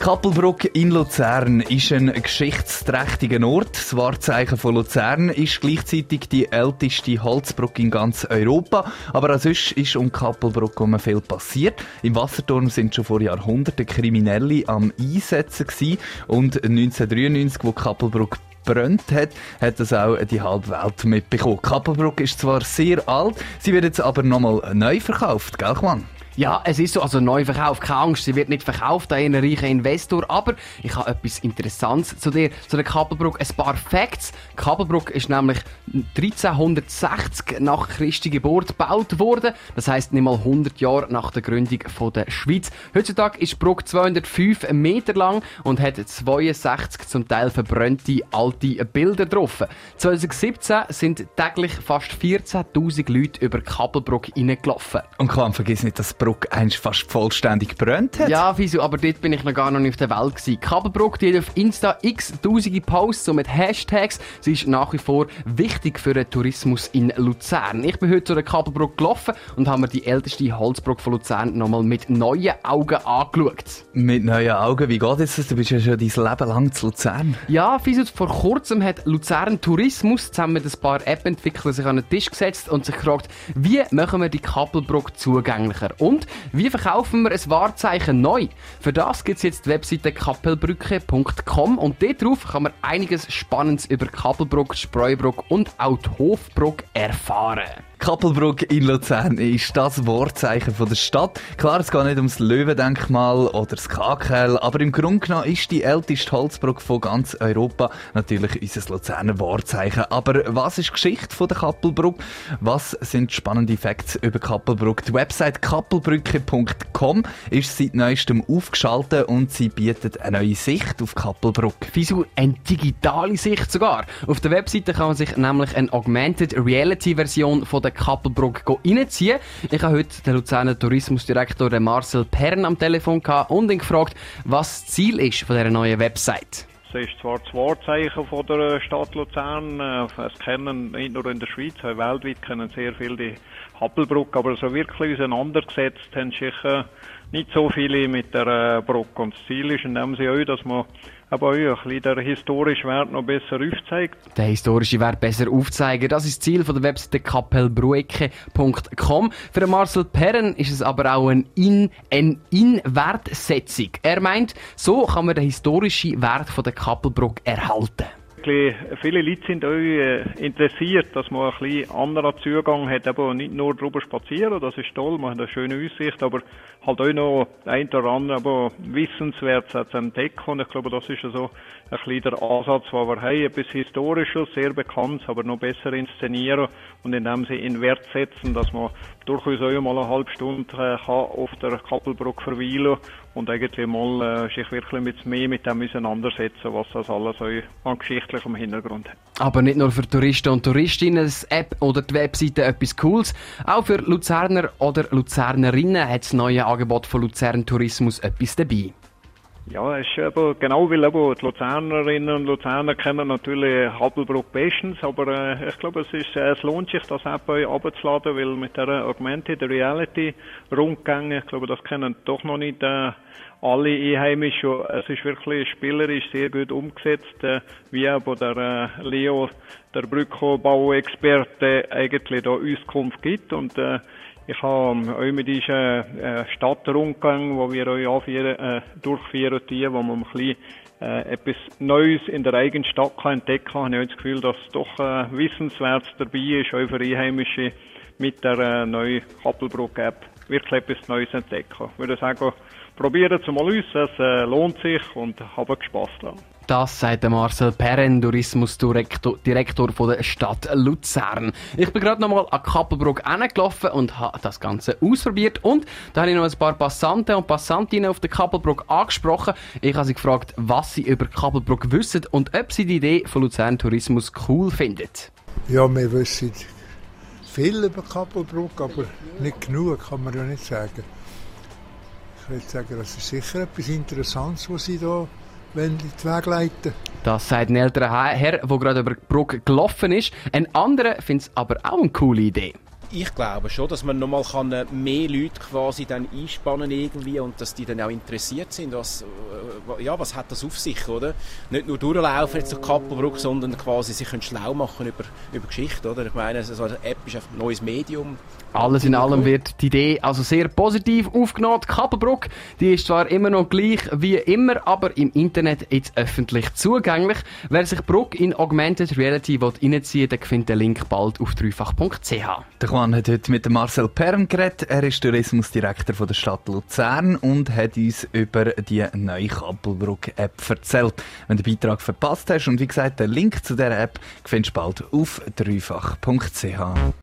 Kappelbruck in Luzern ist ein geschichtsträchtiger Ort. Das Wahrzeichen von Luzern ist gleichzeitig die älteste Holzbrücke in ganz Europa. Aber auch sonst ist um Kappelbruck viel passiert. Im Wasserturm sind schon vor Jahrhunderten Kriminelle am Einsetzen. Und 1993, wo Kappelbruck brennt hat, hat das auch die halbe Welt mitbekommen. Kappelbruck ist zwar sehr alt, sie wird jetzt aber nochmal neu verkauft, gell, Juan? Ja, es ist so, also neu verkauft, keine Angst, sie wird nicht verkauft an einen reichen Investor, aber ich habe etwas Interessantes zu dir, zu der Kabelbrücke, ein paar Facts. Kabelbrücke ist nämlich 1360 nach Christi Geburt gebaut worden, das heißt nicht mal 100 Jahre nach der Gründung von der Schweiz. Heutzutage ist die Brücke 205 Meter lang und hat 62 zum Teil verbrannte alte Bilder drauf. 2017 sind täglich fast 14.000 Leute über Kabelbrücke reingelaufen. Und kann vergiss nicht, dass Kabelbruck eigentlich fast vollständig brennt hat. Ja, wieso? Aber dort bin ich noch gar noch nicht auf der Welt gewesen. Kabelbruck, die hat auf Insta x tausende Posts so mit Hashtags. Sie ist nach wie vor wichtig für den Tourismus in Luzern. Ich bin heute zu der Kabelbruck gelaufen und habe mir die älteste Holzbrücke von Luzern nochmal mit neuen Augen angeschaut. Mit neuen Augen? Wie geht es? Du bist ja schon dein Leben lang zu Luzern. Ja, wieso? Vor kurzem hat Luzern Tourismus zusammen mit ein paar App-Entwicklern sich an den Tisch gesetzt und sich gefragt, wie machen wir die Kabelbrücke zugänglicher? Und wie verkaufen wir ein Wahrzeichen neu? Für das gibt es jetzt die Webseite kappelbrücke.com und dort drauf kann man einiges Spannendes über Kappelbruck, Spreubrück und auch die Hofbrück erfahren. Kappelbruck in Luzern ist das Wortzeichen von der Stadt. Klar, es geht nicht ums Löwendenkmal oder das KKL, aber im Grunde genommen ist die älteste Holzbrücke von ganz Europa natürlich unser Luzerner Wortzeichen. Aber was ist die Geschichte von der Kappelbruck? Was sind spannende Facts über Kappelbruck? Die Website kappelbrücke.com ist seit neuestem aufgeschaltet und sie bietet eine neue Sicht auf Kappelbruck. Wieso eine digitale Sicht sogar? Auf der Webseite kann man sich nämlich eine Augmented Reality Version von der Kappelbrücke reinziehen. Ich habe heute den Luzerner Tourismusdirektor Marcel Pern am Telefon und ihn gefragt, was das Ziel ist von dieser neuen Website. Es ist zwar das Wahrzeichen von der Stadt Luzern. Äh, es kennen nicht nur in der Schweiz, auch weltweit kennen sehr viele die Happelbrücke, aber so wirklich auseinandergesetzt haben sich nicht so viele mit der äh, Brücke. Und das Ziel ist in dem Sinne auch, dass man aber auch ein bisschen den historischen Wert noch besser aufzeigt. Den historischen Wert besser aufzeigen, das ist das Ziel von der Webseite kapellbruecke.com. Für Marcel Perren ist es aber auch ein In, ein In-Wertsetzung. Er meint, so kann man den historischen Wert von der Kappelbruck erhalten. Viele Leute sind auch äh, interessiert, dass man ein bisschen anderen Zugang hat, aber nicht nur drüber spazieren, das ist toll, man hat eine schöne Aussicht, aber halt auch noch ein oder andere, aber wissenswert zu entdecken und ich glaube, das ist so ein bisschen der Ansatz, wo wir haben, etwas Historisches, sehr bekannt, aber noch besser inszenieren und in dem Sinne in Wert setzen, dass man durchaus auch mal eine halbe Stunde äh, kann auf der Kappelbrücke verweilen und eigentlich mal äh, sich wirklich mit mehr mit dem auseinandersetzen, was das alles auch an geschichtlichem Hintergrund hat. Aber nicht nur für Touristen und Touristinnen ist App oder die Webseite etwas Cooles, auch für Luzerner oder Luzernerinnen hat das neue Angebot von Luzern Tourismus etwas dabei. Ja, es ist aber genau, weil eben die Luzernerinnen und Luzerner kennen natürlich Happelbruck bestens, aber äh, ich glaube, es, ist, äh, es lohnt sich, das App abzuladen, weil mit der Augmented Reality Rundgänge, ich glaube, das kennen doch noch nicht äh, alle Einheimischen. Es ist wirklich spielerisch sehr gut umgesetzt, äh, wie aber der äh, Leo, der Brückenbauexperte, eigentlich da Auskunft gibt und äh, ich habe mit diesen äh, Stadtrundgang, wo wir euch anführen, äh, durchführen, die, wo man ein bisschen äh, etwas Neues in der eigenen Stadt kann entdecken kann, habe das Gefühl, dass doch äh, wissenswert dabei ist, auch für Einheimische mit der äh, neuen Kappelbruck-App wirklich etwas Neues entdecken. Ich würde sagen, probieren es mal aus, es äh, lohnt sich und habe Spass daran. Das sagt Marcel Perren, Tourismusdirektor der Stadt Luzern. Ich bin gerade nochmal an Kappelbruck gelaufen und habe das Ganze ausprobiert. Und da habe ich noch ein paar Passanten und Passantinnen auf der Kappelbruck angesprochen. Ich habe sie gefragt, was sie über Kappelbruck wissen und ob sie die Idee von Luzern Tourismus cool finden. Ja, wir wissen viel über Kappelbruck, aber nicht genug, kann man ja nicht sagen. Ich würde sagen, das ist sicher etwas Interessantes, was Sie da wenn die Weg leiten. Das sagt ein älterer Herr, der gerade über die Brücke gelaufen ist. Ein anderer findet es aber auch eine coole Idee. ich glaube schon, dass man nochmal äh, mehr Leute quasi dann einspannen irgendwie und dass die dann auch interessiert sind, was, ja, was hat das auf sich, oder? Nicht nur durchlaufen jetzt durch Kappelbruck, sondern quasi sich schlau machen über, über Geschichte, oder? Ich meine, so eine App ist ein neues Medium. Alles in allem wird die Idee also sehr positiv aufgenommen. Die Kappelbruck, die ist zwar immer noch gleich wie immer, aber im Internet jetzt öffentlich zugänglich. Wer sich Bruck in Augmented Reality reinziehen will, der findet den Link bald auf dreifach.ch. Der Juan hat heute mit Marcel Perm geredet. Er ist Tourismusdirektor von der Stadt Luzern und hat uns über die neue Kappelbruck-App erzählt. Wenn du den Beitrag verpasst hast und wie gesagt, den Link zu dieser App findest du bald auf dreifach.ch.